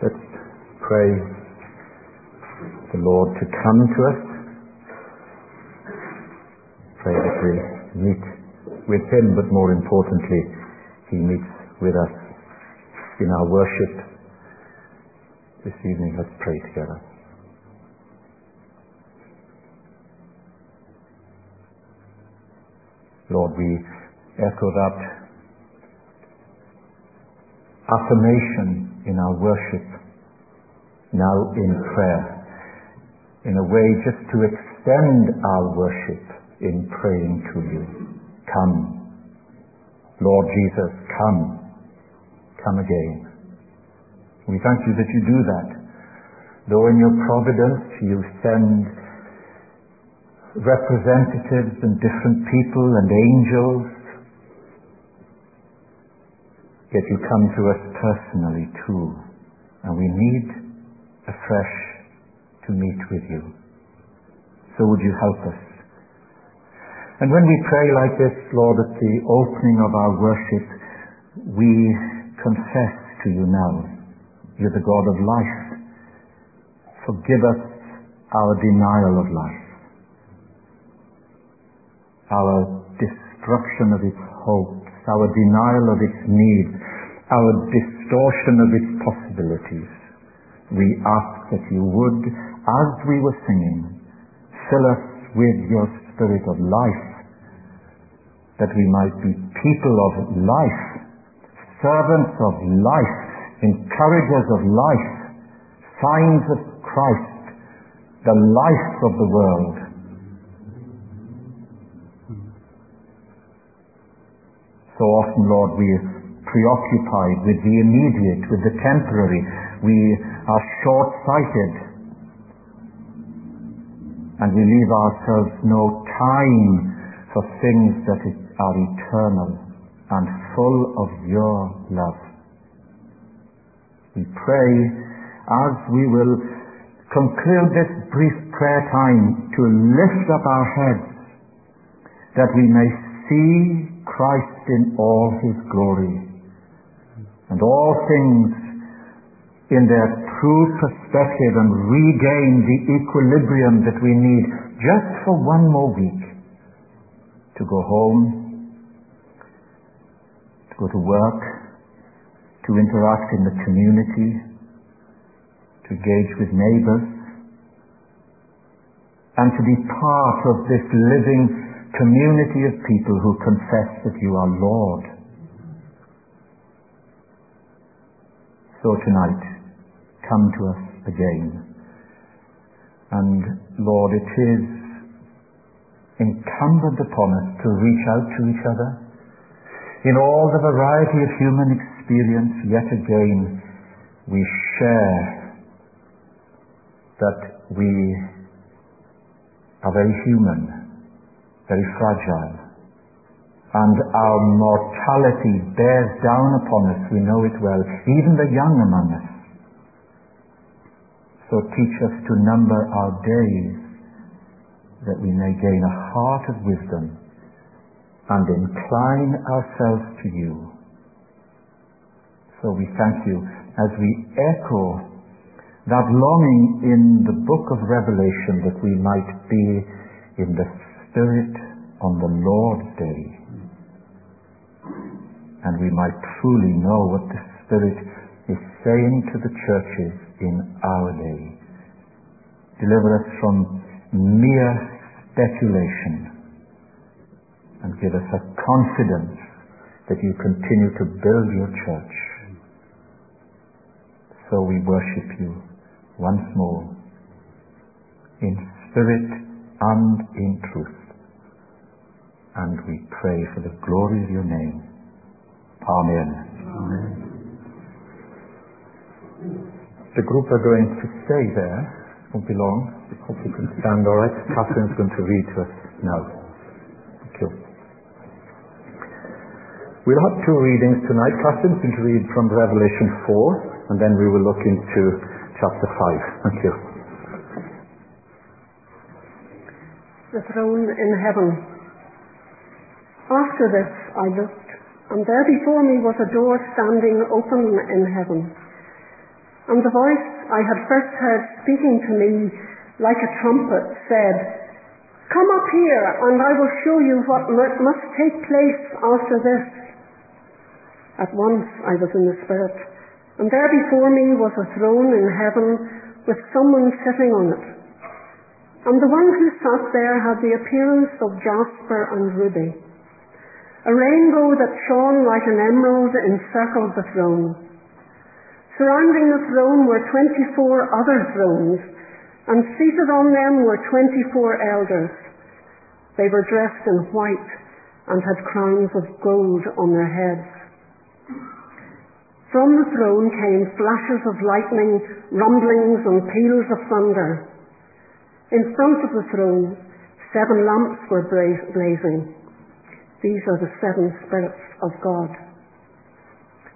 Let's pray the Lord to come to us. Pray that we meet with Him, but more importantly, He meets with us in our worship this evening. Let's pray together. Lord, we echo that affirmation in our worship, now in prayer, in a way just to extend our worship in praying to you. Come. Lord Jesus, come. Come again. We thank you that you do that. Though in your providence you send representatives and different people and angels, yet you come to us personally too, and we need afresh to meet with you. So would you help us? And when we pray like this, Lord, at the opening of our worship, we confess to you now, you're the God of life. Forgive us our denial of life our destruction of its hopes, our denial of its needs, our distortion of its possibilities. We ask that you would, as we were singing, fill us with your spirit of life, that we might be people of life, servants of life, encouragers of life, signs of Christ, the life of the world, So often, Lord, we preoccupied with the immediate, with the temporary. We are short-sighted. And we leave ourselves no time for things that are eternal and full of your love. We pray as we will conclude this brief prayer time to lift up our heads that we may see Christ in all his glory, and all things in their true perspective and regain the equilibrium that we need just for one more week to go home, to go to work, to interact in the community, to engage with neighbors, and to be part of this living community of people who confess that you are Lord. So tonight, come to us again. And Lord, it is incumbent upon us to reach out to each other in all the variety of human experience. Yet again, we share that we are very human very fragile. And our mortality bears down upon us, we know it well, even the young among us. So teach us to number our days that we may gain a heart of wisdom and incline ourselves to you. So we thank you as we echo that longing in the book of Revelation that we might be in the Spirit on the Lord's day. And we might truly know what the Spirit is saying to the churches in our day. Deliver us from mere speculation and give us a confidence that you continue to build your church. So we worship you once more in spirit and in truth and we pray for the glory of your name. Amen. The group are going to stay there. Won't be long. Hope you can stand all right. Catherine's going to read to us now. Thank you. We'll have two readings tonight. Catherine's going to read from Revelation 4, and then we will look into chapter 5. Thank you. The throne in heaven after this I looked, and there before me was a door standing open in heaven. And the voice I had first heard speaking to me like a trumpet said, Come up here and I will show you what must take place after this. At once I was in the Spirit, and there before me was a throne in heaven with someone sitting on it. And the one who sat there had the appearance of jasper and ruby. A rainbow that shone like an emerald encircled the throne. Surrounding the throne were 24 other thrones, and seated on them were 24 elders. They were dressed in white and had crowns of gold on their heads. From the throne came flashes of lightning, rumblings, and peals of thunder. In front of the throne, seven lamps were blazing. These are the seven spirits of God.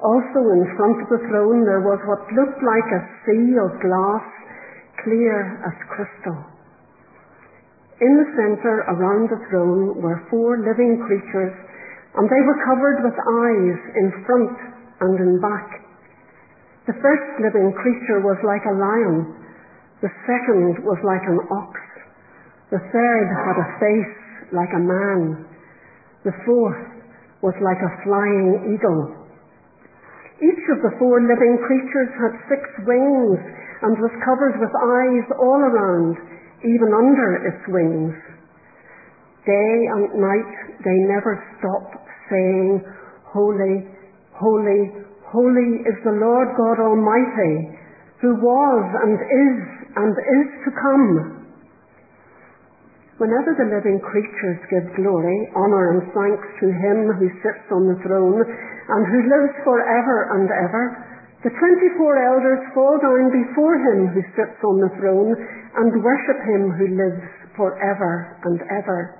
Also in front of the throne there was what looked like a sea of glass, clear as crystal. In the centre around the throne were four living creatures, and they were covered with eyes in front and in back. The first living creature was like a lion, the second was like an ox, the third had a face like a man, the fourth was like a flying eagle. Each of the four living creatures had six wings and was covered with eyes all around, even under its wings. Day and night they never stop saying, Holy, holy, holy is the Lord God Almighty, who was and is and is to come. Whenever the living creatures give glory, honour and thanks to him who sits on the throne and who lives forever and ever, the 24 elders fall down before him who sits on the throne and worship him who lives forever and ever.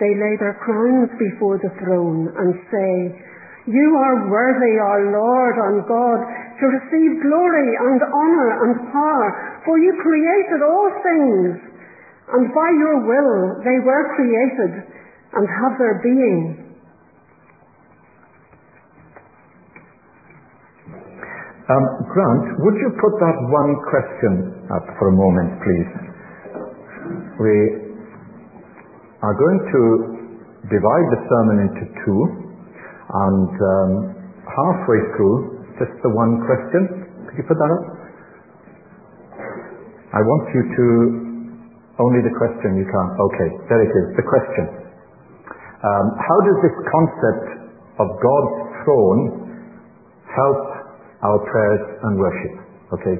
They lay their crowns before the throne and say, You are worthy, our Lord and God, to receive glory and honour and power, for you created all things, and by your will they were created and have their being. Um, Grant, would you put that one question up for a moment, please? We are going to divide the sermon into two, and um, halfway through, just the one question. Could you put that up? I want you to only the question you can't. Okay, there it is. The question. Um, how does this concept of God's throne help our prayers and worship. Okay,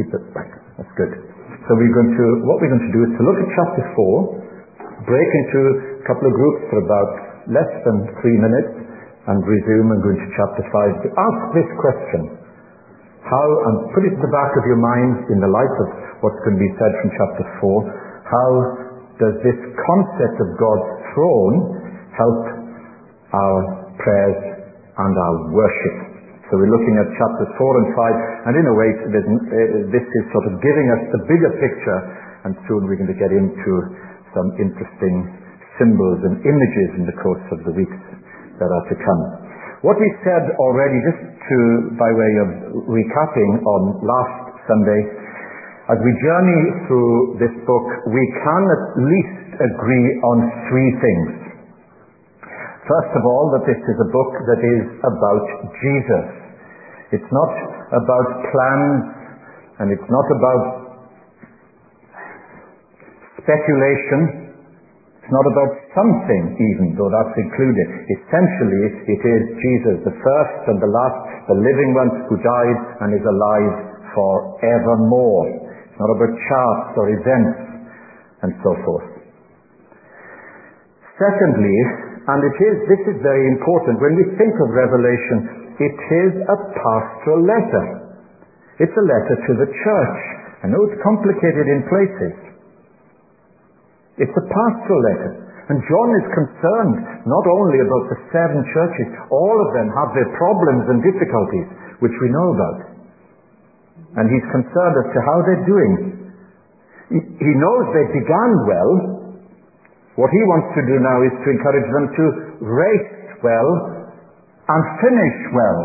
keep it back. That's good. So we're going to, what we're going to do is to look at chapter 4, break into a couple of groups for about less than three minutes, and resume and go into chapter 5 to ask this question. How, and put it in the back of your mind in the light of what's going to be said from chapter 4, how does this concept of God's throne help our prayers and our worship? So we're looking at chapters 4 and 5, and in a way, uh, this is sort of giving us the bigger picture, and soon we're going to get into some interesting symbols and images in the course of the weeks that are to come. What we said already, just to, by way of recapping on last Sunday, as we journey through this book, we can at least agree on three things. First of all, that this is a book that is about Jesus. It's not about plans and it's not about speculation. It's not about something even, though that's included. Essentially, it is Jesus, the first and the last, the living one who died and is alive forevermore. It's not about charts or events and so forth. Secondly, and it is, this is very important, when we think of Revelation, it is a pastoral letter. It's a letter to the church. I know it's complicated in places. It's a pastoral letter. And John is concerned not only about the seven churches, all of them have their problems and difficulties, which we know about. And he's concerned as to how they're doing. He knows they began well. What he wants to do now is to encourage them to race well and finish well.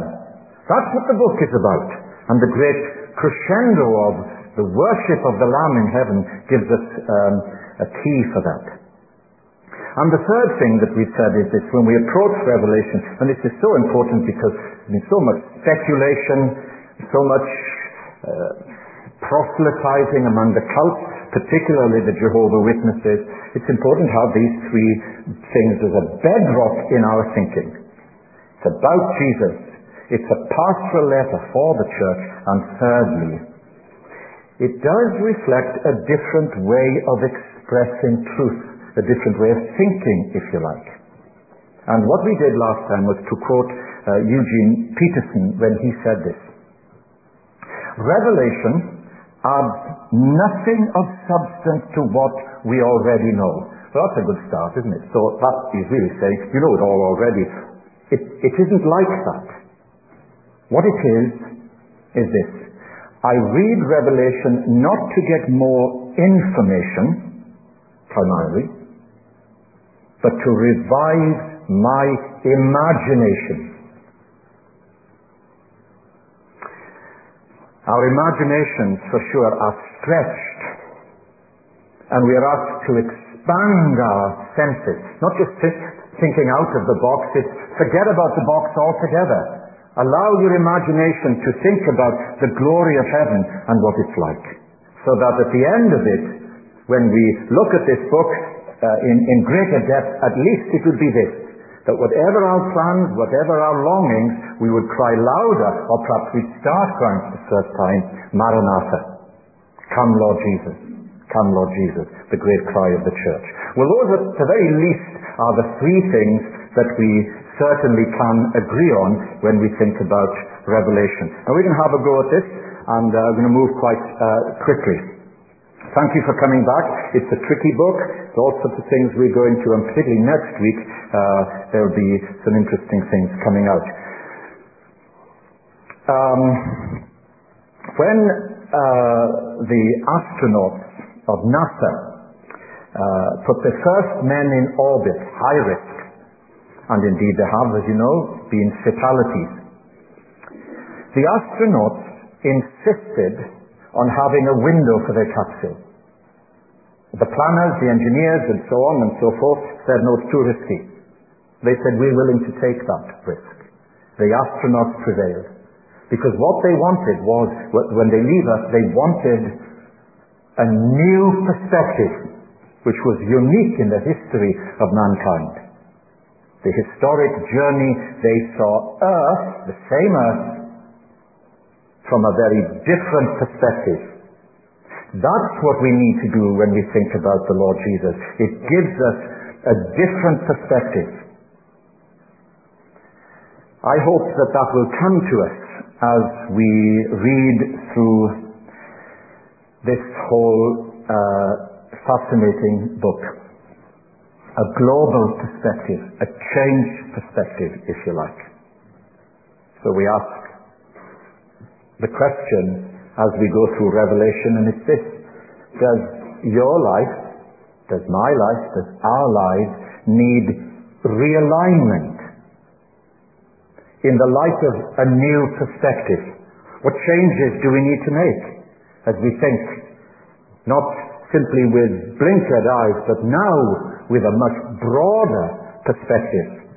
That's what the book is about. And the great crescendo of the worship of the Lamb in heaven gives us um, a key for that. And the third thing that we've said is this, when we approach Revelation, and this is so important because there's so much speculation, so much uh, proselytizing among the cults, particularly the Jehovah Witnesses, it's important how these three things as a bedrock in our thinking. It's about Jesus. It's a pastoral letter for the church. And thirdly, it does reflect a different way of expressing truth, a different way of thinking, if you like. And what we did last time was to quote uh, Eugene Peterson when he said this. Revelation adds nothing of substance to what we already know. So that's a good start, isn't it? So that is really saying, you know it all already. It, it isn't like that. What it is, is this. I read Revelation not to get more information, primarily, but to revive my imagination. Our imaginations, for sure, are stretched. And we are asked to expand our senses, not just thinking out of the box, it's forget about the box altogether. Allow your imagination to think about the glory of heaven and what it's like. So that at the end of it, when we look at this book in, in greater depth, at least it would be this that whatever our plans, whatever our longings, we would cry louder, or perhaps we'd start crying for the first time, Maranatha. Come, Lord Jesus. Come, Lord Jesus. The great cry of the church. Well, those at the very least are the three things that we certainly can agree on when we think about Revelation. Now we can have a go at this, and uh, we're going to move quite uh, quickly. Thank you for coming back. It's a tricky book. There's all sorts of things we're going to, and particularly next week, uh, there'll be some interesting things coming out. Um, when uh, the astronauts of NASA uh, put the first men in orbit, high risk, and indeed there have, as you know, been fatalities, the astronauts insisted on having a window for their capsule. The planners, the engineers, and so on and so forth said, no, it's too risky. They said, we're willing to take that risk. The astronauts prevailed. Because what they wanted was, when they leave us, they wanted a new perspective, which was unique in the history of mankind. The historic journey, they saw Earth, the same Earth, from a very different perspective. That's what we need to do when we think about the Lord Jesus. It gives us a different perspective. I hope that that will come to us as we read through this whole uh, fascinating book. A global perspective, a changed perspective, if you like. So we ask the question as we go through Revelation, and it's this. Does your life, does my life, does our lives need realignment in the light of a new perspective? What changes do we need to make as we think, not simply with blinkered eyes, but now with a much broader perspective?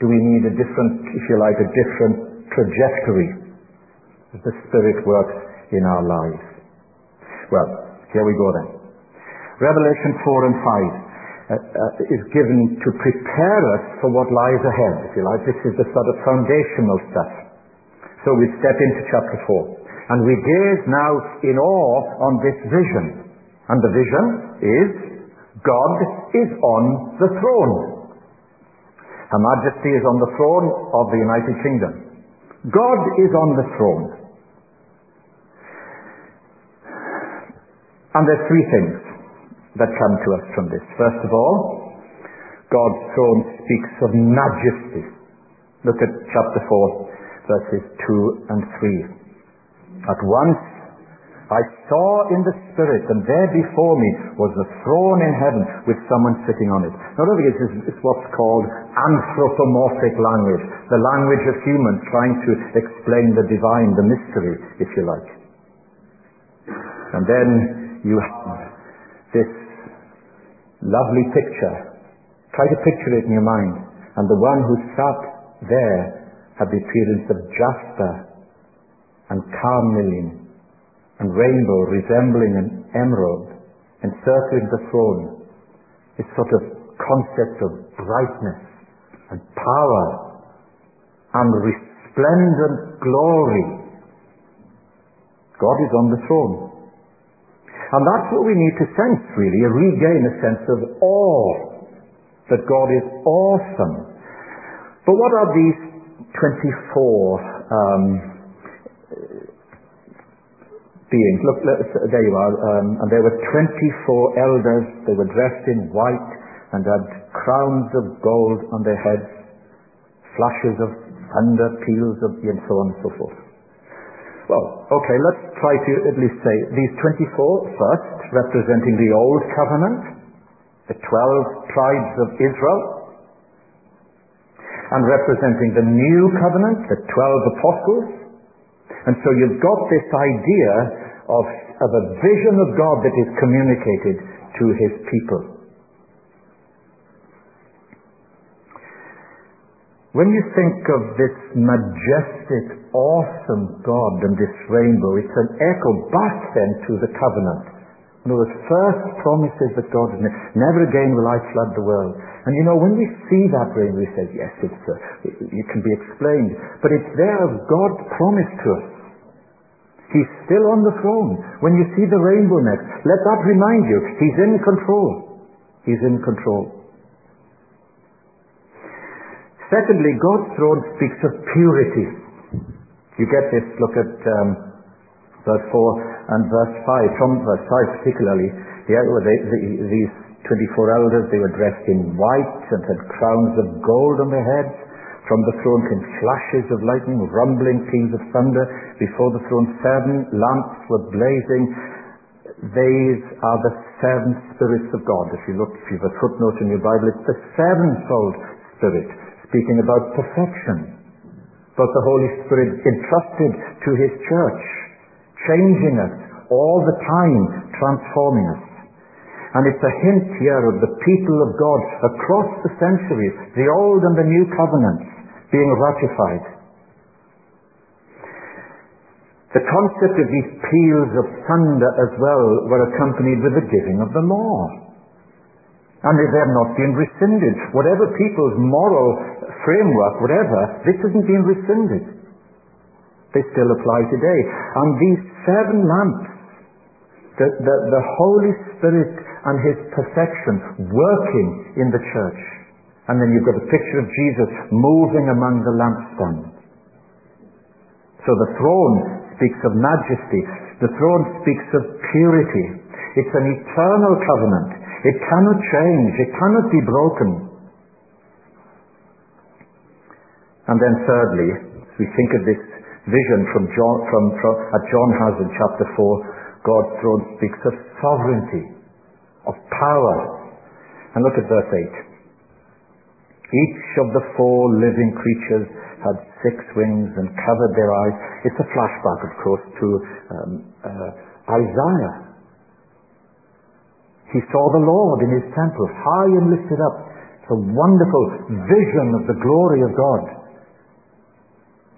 Do we need a different, if you like, a different trajectory as the Spirit works in our lives? Well, here we go then. Revelation 4 and 5 uh, uh, is given to prepare us for what lies ahead, if you like. This is the sort of foundational stuff. So we step into chapter 4. And we gaze now in awe on this vision. And the vision is God is on the throne. Her Majesty is on the throne of the United Kingdom. God is on the throne. And there are three things that come to us from this. First of all, God's throne speaks of majesty. Look at chapter 4, verses 2 and 3. At once I saw in the Spirit, and there before me was a throne in heaven with someone sitting on it. Now, I think it's, it's what's called anthropomorphic language. the language of humans trying to explain the divine, the mystery, if you like. And then you have this lovely picture. Try to picture it in your mind. And the one who sat there had the appearance of jasper and carnelian and rainbow resembling an emerald encircling the throne. This sort of concept of brightness and power and resplendent glory. God is on the throne. And that's what we need to sense, really, regain a sense of awe that God is awesome. But what are these 24 um, beings? Look, there you are. Um, and there were 24 elders. They were dressed in white and had crowns of gold on their heads, flashes of thunder, peals of, and so on and so forth. Well, okay, let's try to at least say these 24 first, representing the Old Covenant, the 12 tribes of Israel, and representing the New Covenant, the 12 apostles. And so you've got this idea of, of a vision of God that is communicated to his people. When you think of this majestic, awesome God and this rainbow, it's an echo back then to the covenant. One of the first promises that God made. Never again will I flood the world. And you know, when we see that rainbow, we say, yes, it's, uh, it, it can be explained. But it's there as God promised to us. He's still on the throne. When you see the rainbow next, let that remind you, He's in control. He's in control. Secondly, God's throne speaks of purity. You get this, look at um, verse 4 and verse 5, from verse 5 particularly. Yeah, they, the, these 24 elders, they were dressed in white and had crowns of gold on their heads. From the throne came flashes of lightning, rumbling peals of thunder. Before the throne, seven lamps were blazing. These are the seven spirits of God. If you look, if you have a footnote in your Bible, it's the sevenfold spirit speaking about perfection, but the Holy Spirit entrusted to His church, changing us all the time, transforming us. And it's a hint here of the people of God across the centuries, the Old and the New Covenants being ratified. The concept of these peals of thunder as well were accompanied with the giving of the law. And they have not been rescinded. Whatever people's moral framework, whatever, this hasn't been rescinded. They still apply today. And these seven lamps, the, the, the Holy Spirit and His perfection working in the church. And then you've got a picture of Jesus moving among the lampstands. So the throne speaks of majesty. The throne speaks of purity. It's an eternal covenant. It cannot change. It cannot be broken. And then thirdly, we think of this vision from John, from, from, John has in chapter 4, God's throne speaks of sovereignty, of power. And look at verse 8. Each of the four living creatures had six wings and covered their eyes. It's a flashback, of course, to um, uh, Isaiah he saw the Lord in his temple, high and lifted up. It's a wonderful vision of the glory of God.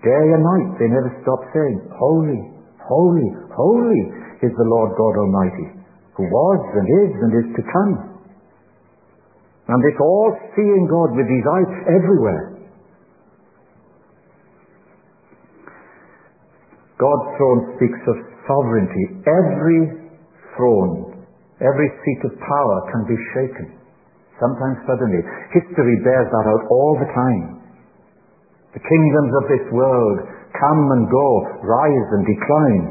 Day and night they never stop saying, Holy, holy, holy is the Lord God Almighty, who was and is and is to come. And this all seeing God with these eyes everywhere. God's throne speaks of sovereignty. Every throne Every seat of power can be shaken, sometimes suddenly. History bears that out all the time. The kingdoms of this world come and go, rise and decline.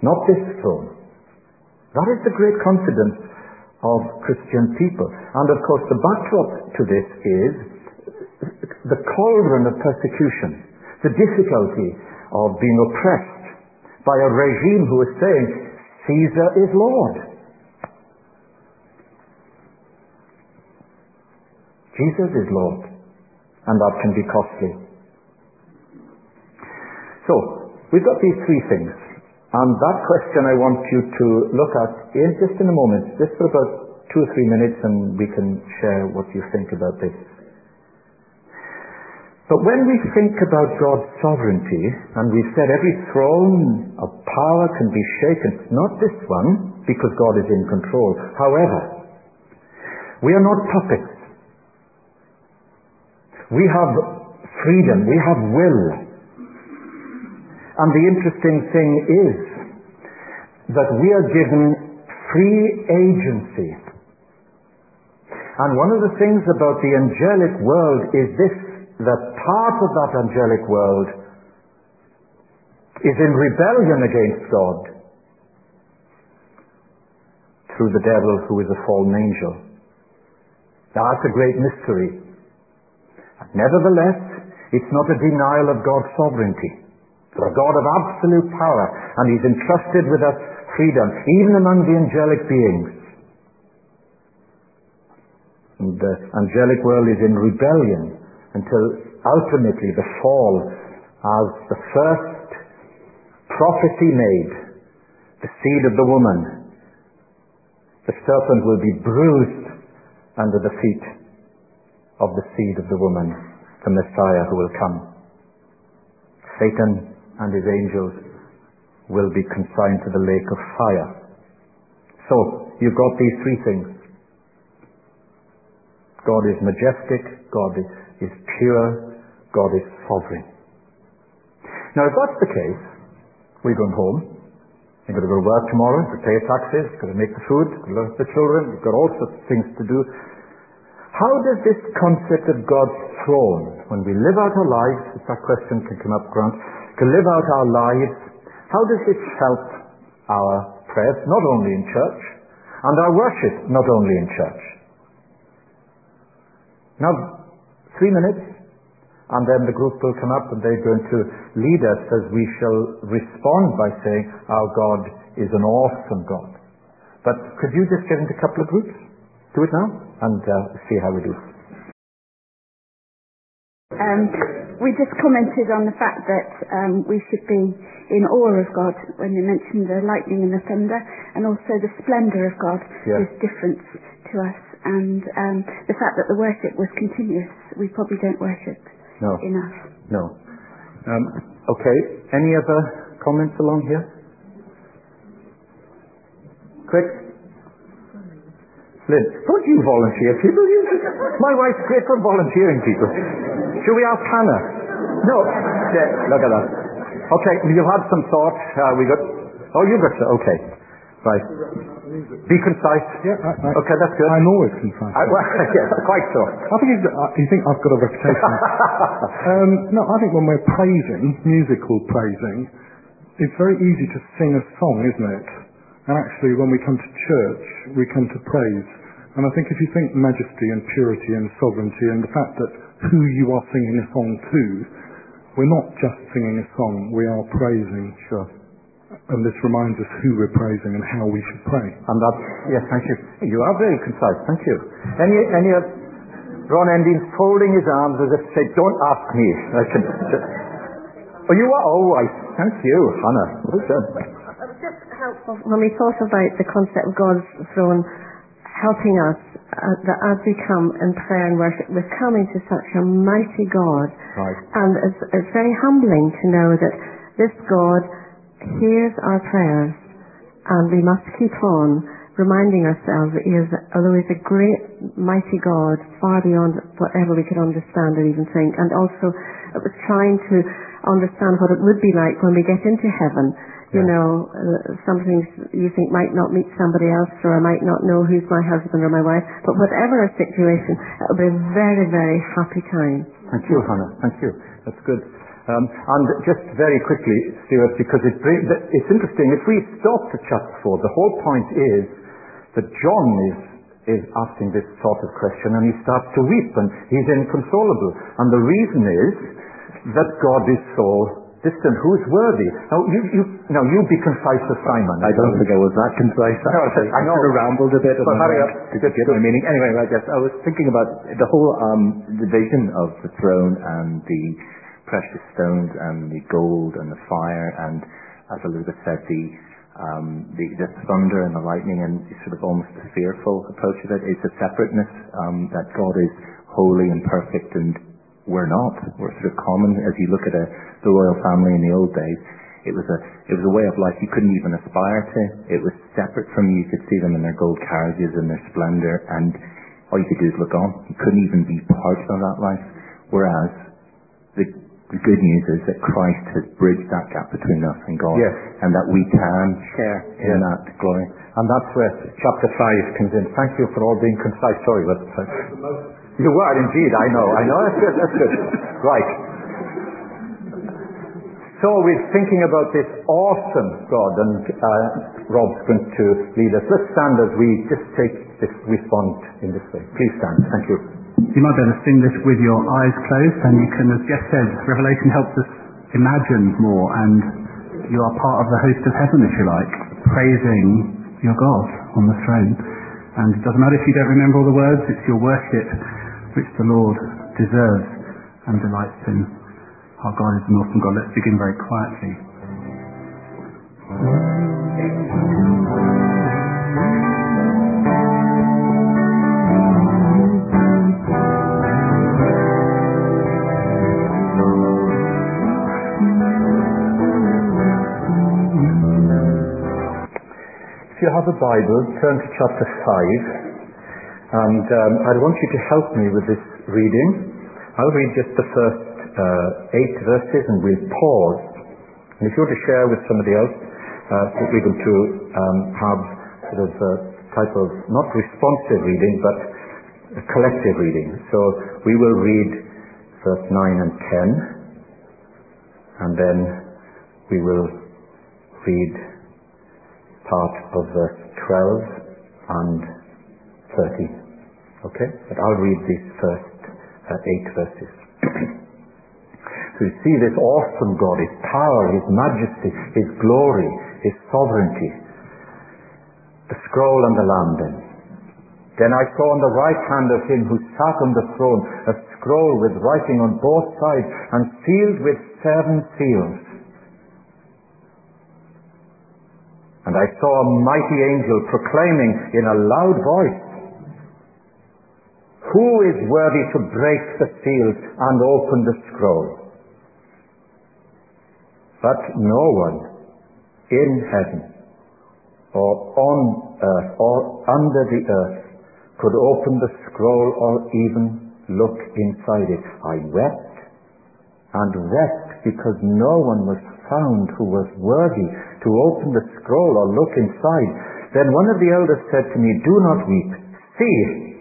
Not this throne. That is the great confidence of Christian people. And of course the backdrop to this is the cauldron of persecution, the difficulty of being oppressed by a regime who is saying, Caesar is Lord. Jesus is Lord. and that can be costly. So, we've got these three things, and that question I want you to look at in just in a moment, just for about two or three minutes, and we can share what you think about this. But when we think about God's sovereignty, and we've said every throne of power can be shaken, not this one, because God is in control. However, we are not puppets. We have freedom, we have will. And the interesting thing is that we are given free agency. And one of the things about the angelic world is this, that part of that angelic world is in rebellion against God through the devil who is a fallen angel. Now that's a great mystery. Nevertheless, it's not a denial of God's sovereignty. For a God of absolute power, and He's entrusted with us freedom, even among the angelic beings. And the angelic world is in rebellion until ultimately the fall, as the first prophecy made, the seed of the woman, the serpent will be bruised under the feet of the seed of the woman, the Messiah who will come. Satan and his angels will be consigned to the lake of fire. So, you've got these three things. God is majestic, God is, is pure, God is sovereign. Now, if that's the case, we're going home. You've got to go to work tomorrow, you've got to pay taxes, you've got to make the food, you've got to look after the children, you've got all sorts of things to do. How does this concept of God's throne, when we live out our lives, if that question can come up, Grant, to live out our lives, how does this help our prayers, not only in church, and our worship, not only in church? Now, three minutes, and then the group will come up and they're going to lead us as we shall respond by saying, Our God is an awesome God. But could you just get into a couple of groups? Do it now? and uh, see how we do. Um, we just commented on the fact that um, we should be in awe of God when you mentioned the lightning and the thunder, and also the splendour of God yeah. is different to us, and um, the fact that the worship was continuous. We probably don't worship no. enough. No. Um, okay. Any other comments along here? Quick. Lynn, don't you volunteer people? You, my wife's great for volunteering people. Should we ask Hannah? No. Yeah, look at that. Okay, you've had some thought. Uh, we got. Oh, you've got. Okay. Right. Be concise. Yeah. I, I, okay, that's good. I'm always concise. I, well, yeah, quite so. I think uh, you think I've got a reputation. um, no, I think when we're praising, musical praising, it's very easy to sing a song, isn't it? And actually, when we come to church, we come to praise. And I think if you think majesty and purity and sovereignty and the fact that who you are singing a song to, we're not just singing a song, we are praising. Sure. And this reminds us who we're praising and how we should pray. And that's, yes, thank you. You are very concise, thank you. Any, any of Ron Endines folding his arms as if to say, don't ask me. I can, oh, you are? Oh, I, thank you, Hannah. Well done It was just helpful when we thought about the concept of God's throne helping us uh, that as we come in prayer and worship, we're coming to such a mighty God. Right. And it's, it's very humbling to know that this God hears our prayers and we must keep on reminding ourselves that he is, although he's a great, mighty God, far beyond whatever we could understand or even think, and also it was trying to understand what it would be like when we get into heaven you know, uh, something you think might not meet somebody else, or I might not know who's my husband or my wife. But whatever situation, it'll be a very, very happy time. Thank you, Hannah. Thank you. That's good. Um, and just very quickly, Stuart, because it it's interesting. If we stop to chapter four, the whole point is that John is is asking this sort of question, and he starts to weep, and he's inconsolable. And the reason is that God is so distant. Who's worthy? Now you, you, now you be concise as Simon. I don't think I was that concise. No, actually. I know. sort of rambled a bit. But hurry up. Did you get my meaning? Anyway, I guess I was thinking about the whole um, division of the throne and the precious stones and the gold and the fire and, as Elizabeth said, the um, the, the thunder and the lightning and sort of almost the fearful approach of it. It's a separateness um, that God is holy and perfect and we're not. We're sort of common. As you look at a, the royal family in the old days, it was a it was a way of life you couldn't even aspire to. It was separate from you. You could see them in their gold carriages and their splendour, and all you could do is look on. You couldn't even be part of that life. Whereas the, the good news is that Christ has bridged that gap between us and God, Yes. and that we can share in Yes. that glory. And that's where chapter 5 comes in. Thank you for all being concise. Sorry, but you were indeed. I know. I know. That's good. That's good. Right. So we're thinking about this awesome God, and uh, Rob's going to lead us. Let's stand as we just take this respond in this way. Please stand. Thank you. You might be able to sing this with your eyes closed, and you can, as Jeff said, Revelation helps us imagine more, and you are part of the host of heaven, if you like, praising your God on the throne. And it doesn't matter if you don't remember all the words, it's your worship which the Lord deserves and delights in. Our God is an awesome God. Let's begin very quietly. If you have a Bible, turn to chapter 5. And um, I want you to help me with this reading. I'll read just the first uh, eight verses and we'll pause. And if you want to share with somebody else, uh, we're going to um, have sort of a type of not responsive reading, but a collective reading. So we will read verse 9 and 10, and then we will read part of verse 12 and 30. Okay? But I'll read these first uh, eight verses. so you see this awesome God, His power, His majesty, His glory, His sovereignty. The scroll and the lamb then. Then I saw on the right hand of him who sat on the throne a scroll with writing on both sides and sealed with seven seals. And I saw a mighty angel proclaiming in a loud voice, Who is worthy to break the seals and open the scroll? But no one in heaven or on earth or under the earth could open the scroll or even look inside it. I wept and wept because no one was found who was worthy to open the scroll or look inside. Then one of the elders said to me, Do not weep. See,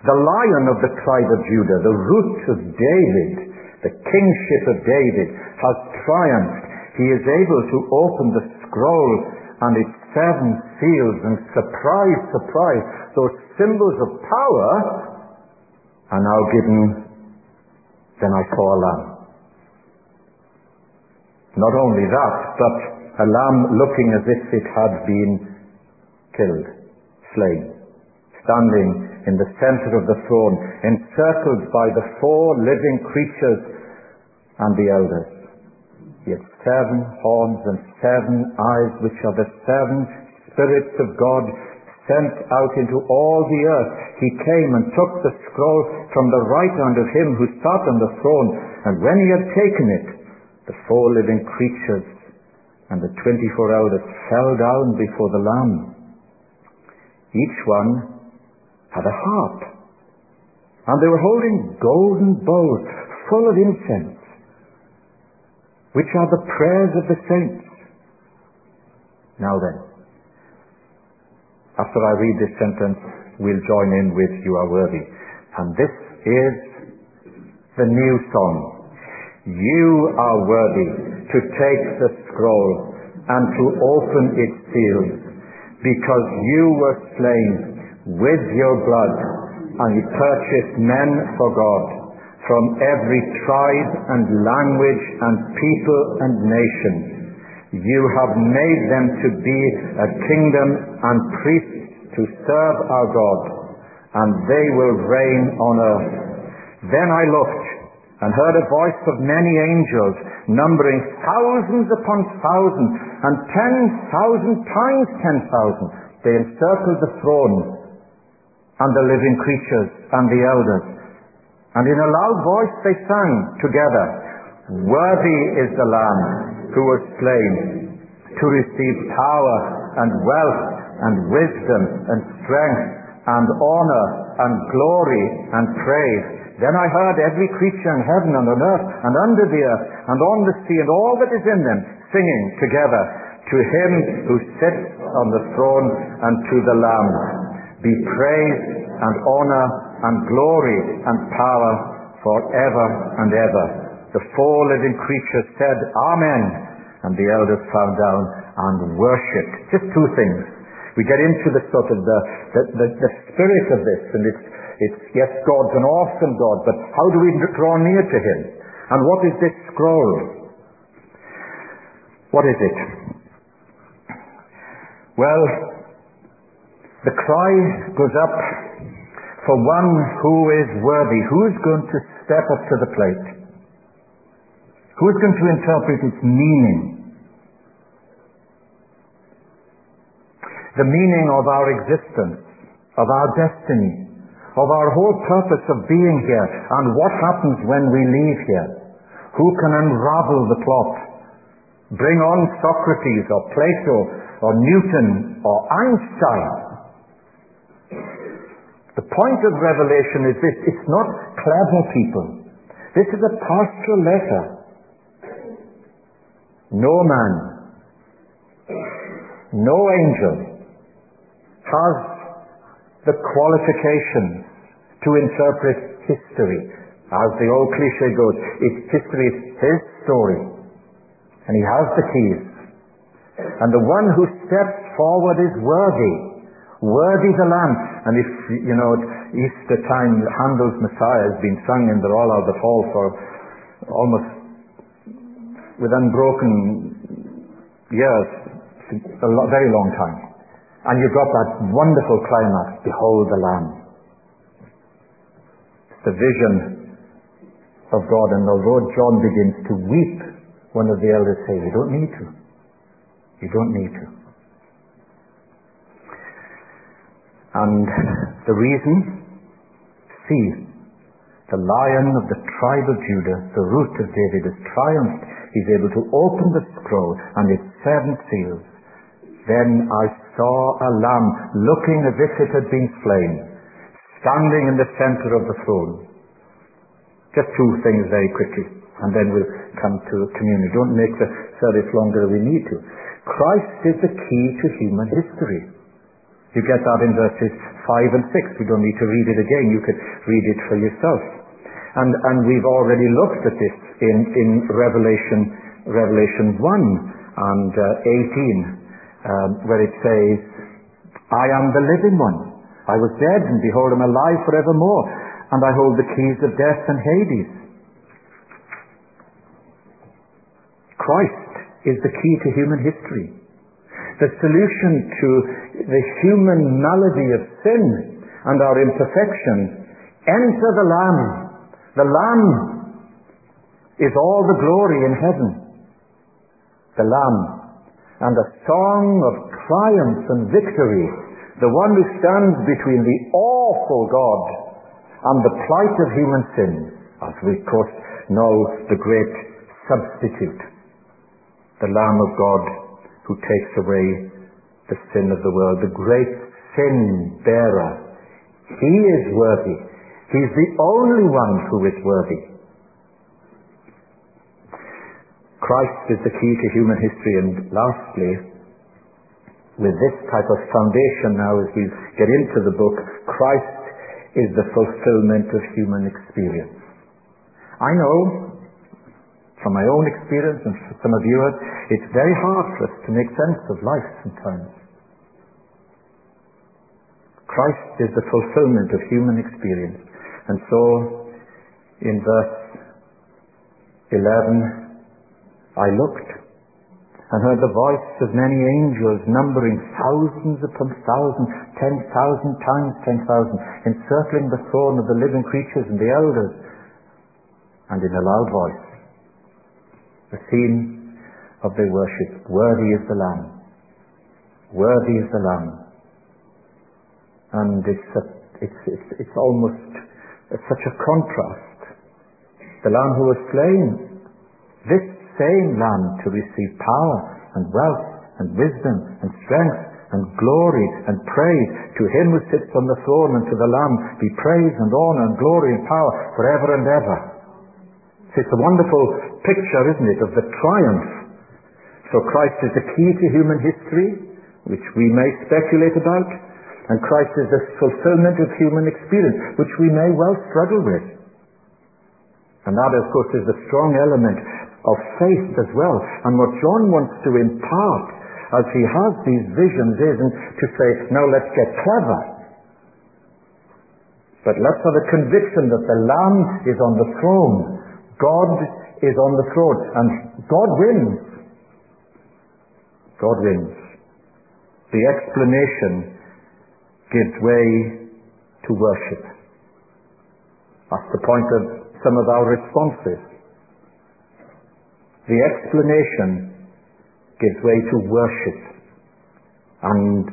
the lion of the tribe of Judah, the root of David, the kingship of David, has triumphed. He is able to open the scroll and its seven seals and surprise, surprise, those symbols of power are now given. Then I saw a lamb. Not only that, but a lamb looking as if it had been killed, slain, standing in the center of the throne, encircled by the four living creatures and the elders. He had seven horns and seven eyes, which are the seven spirits of God sent out into all the earth. He came and took the scroll from the right hand of him who sat on the throne, and when he had taken it, the four living creatures and the twenty-four elders fell down before the Lamb. Each one had a harp, and they were holding golden bowls full of incense, which are the prayers of the saints. Now then, after I read this sentence, we'll join in with You Are Worthy. And this is the new song. You are worthy to take the scroll and to open its seals, because you were slain with your blood, and you purchased men for God from every tribe and language and people and nation. You have made them to be a kingdom and priests to serve our God, and they will reign on earth. Then I looked and heard a voice of many angels, numbering thousands upon thousands, and ten thousand times ten thousand. They encircled the throne and the living creatures and the elders. And in a loud voice they sang together, Worthy is the Lamb who was slain to receive power and wealth and wisdom and strength and honor and glory and praise. Then I heard every creature in heaven and on earth and under the earth and on the sea and all that is in them singing together to him who sits on the throne and to the Lamb be praise and honor and glory and power forever and ever. The four living creatures said, Amen. And the elders fell down and worshipped. Just two things. We get into the sort of the, the, the, the spirit of this, and it's, it's, yes, God's an awesome God, but how do we draw near to Him? And what is this scroll? What is it? Well, the cry goes up for one who is worthy. Who's going to step up to the plate? Who's going to interpret its meaning? The meaning of our existence, of our destiny, of our whole purpose of being here, and what happens when we leave here. Who can unravel the plot? Bring on Socrates or Plato or Newton or Einstein. The point of Revelation is this it's not clever people. This is a pastoral letter. No man, no angel, has the qualifications to interpret history. As the old cliche goes, it's history is his story. And he has the keys. And the one who steps forward is worthy. Worthy the Lamb. And if, you know, Easter time, Handel's Messiah has been sung in the Roll Royal Albert Hall for almost with unbroken years, a very long time. And you've got that wonderful climax, behold the Lamb. It's the vision of God. And although John begins to weep, one of the elders say, you don't need to. You don't need to. And the reason? See, the lion of the tribe of Judah, the root of David, has triumphed. He's able to open the scroll and its seven seals. Then I saw a lamb looking as if it had been slain, standing in the center of the throne. Just two things very quickly, and then we'll come to communion. Don't make the service longer than we need to. Christ is the key to human history. You get that in verses 5 and 6. We don't need to read it again. You could read it for yourself. And, and we've already looked at this in, in Revelation, Revelation 1 and uh, 18 um, where it says, I am the living one. I was dead, and behold, I'm alive forevermore, and I hold the keys of death and Hades. Christ is the key to human history. The solution to the human malady of sin and our imperfections. Enter the Lamb. The Lamb is all the glory in heaven. The Lamb and a song of triumph and victory, the one who stands between the awful God and the plight of human sin, as we of course know the great substitute, the Lamb of God who takes away the sin of the world, the great sin bearer. He is worthy. He's the only one who is worthy. Christ is the key to human history. And lastly, with this type of foundation now as we get into the book, Christ is the fulfillment of human experience. I know from my own experience and for some of you, it's very hard for us to make sense of life sometimes. Christ is the fulfillment of human experience. And so In verse 11, I looked and heard the voice of many angels numbering thousands upon thousands, ten thousand times ten thousand, encircling the throne of the living creatures and the elders. And in a loud voice, the theme of their worship, worthy is the Lamb. Worthy is the Lamb. And it's, a, it's, it's, it's almost it's such a contrast. The Lamb who was slain, this same Lamb to receive power and wealth and wisdom and strength and glory and praise. To him who sits on the throne and to the Lamb be praise and honor and glory and power forever and ever. It's a wonderful picture, isn't it, of the triumph. So Christ is the key to human history, which we may speculate about, and Christ is the fulfillment of human experience, which we may well struggle with. And that, of course, is the strong element of faith as well. And what John wants to impart as he has these visions isn't to say, now let's get clever. But let's have a conviction that the Lamb is on the throne. God is on the throne. And God wins. God wins. The explanation gives way to worship. That's the point of some of our responses. The explanation gives way to worship. And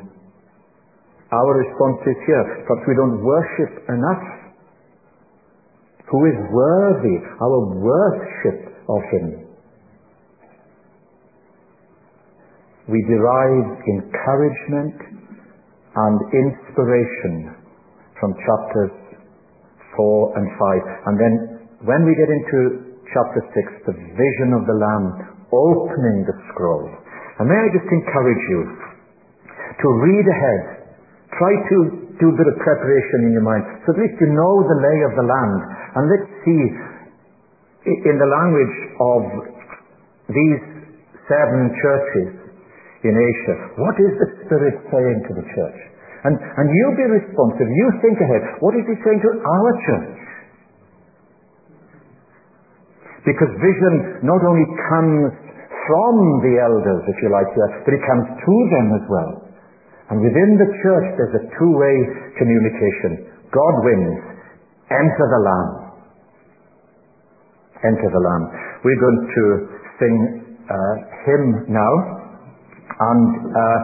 our response is here. Perhaps we don't worship enough. Who is worthy our worship of Him? We derive encouragement and inspiration from chapters 4 and 5. And then when we get into chapter 6, the vision of the Lamb opening the scroll. And may I just encourage you to read ahead. Try to do a bit of preparation in your mind so at least you know the lay of the land. And let's see in the language of these seven churches in Asia, what is the Spirit saying to the church? And, and you be responsive. You think ahead. What is He saying to our church? Because vision not only comes from the elders, if you like, but it comes to them as well. And within the church, there's a two-way communication. God wins. Enter the Lamb. Enter the Lamb. We're going to sing a hymn now, and uh,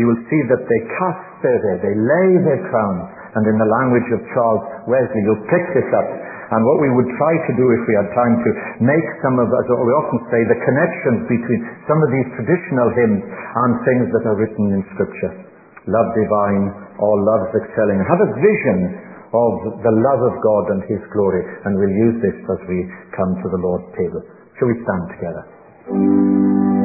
you will see that they cast their, they lay their crowns, and in the language of Charles Wesley, you'll pick this up and what we would try to do if we had time to make some of, as we often say, the connections between some of these traditional hymns and things that are written in Scripture. Love divine, all loves excelling. Have a vision of the love of God and His glory, and we'll use this as we come to the Lord's table. Shall we stand together?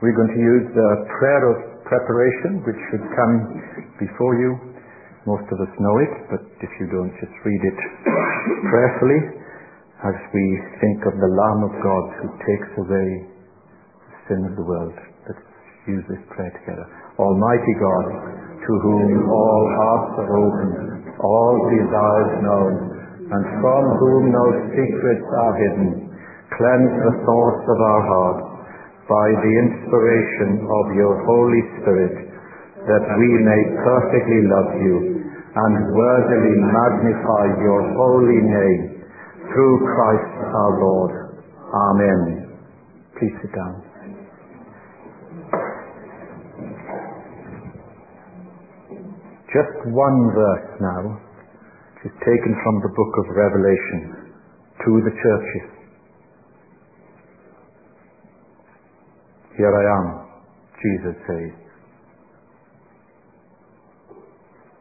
We're going to use the prayer of preparation, which should come before you. Most of us know it, but if you don't, just read it prayerfully as we think of the Lamb of God who takes away the sin of the world. Let's use this prayer together. Almighty God, to whom all hearts are open, all desires known, and from whom no secrets are hidden, cleanse the thoughts of our hearts by the inspiration of your Holy Spirit, that we may perfectly love you and worthily magnify your holy name through Christ our Lord. Amen. Please sit down. Just one verse now which is taken from the book of Revelation to the churches. Here I am, Jesus says.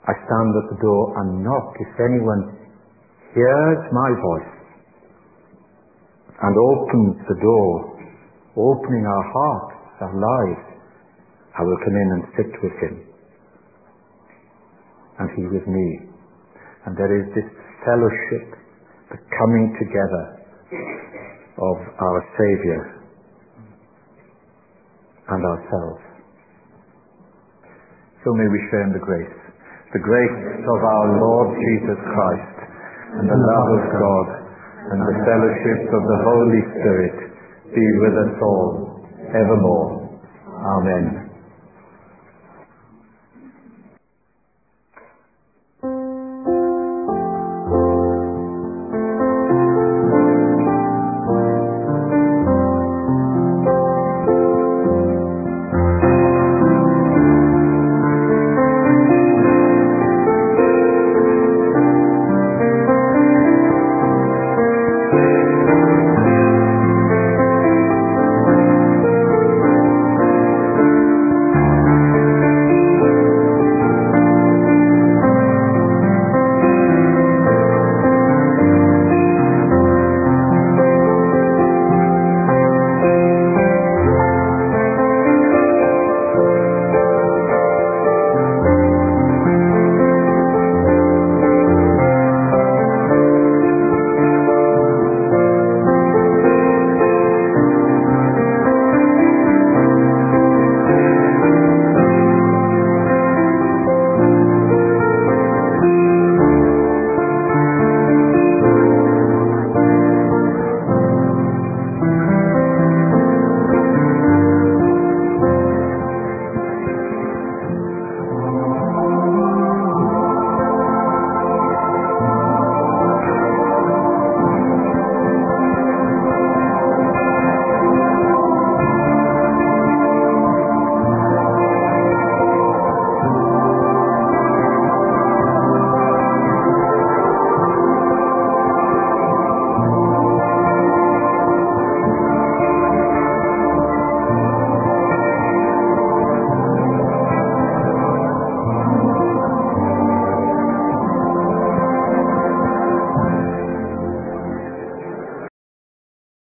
I stand at the door and knock. If anyone hears my voice and opens the door, opening our hearts, our lives, I will come in and sit with him. And he with me. And there is this fellowship, the coming together of our Saviour and ourselves. So may we share in the grace, the grace of our Lord Jesus Christ, and the love of God, and the fellowship of the Holy Spirit be with us all evermore. Amen.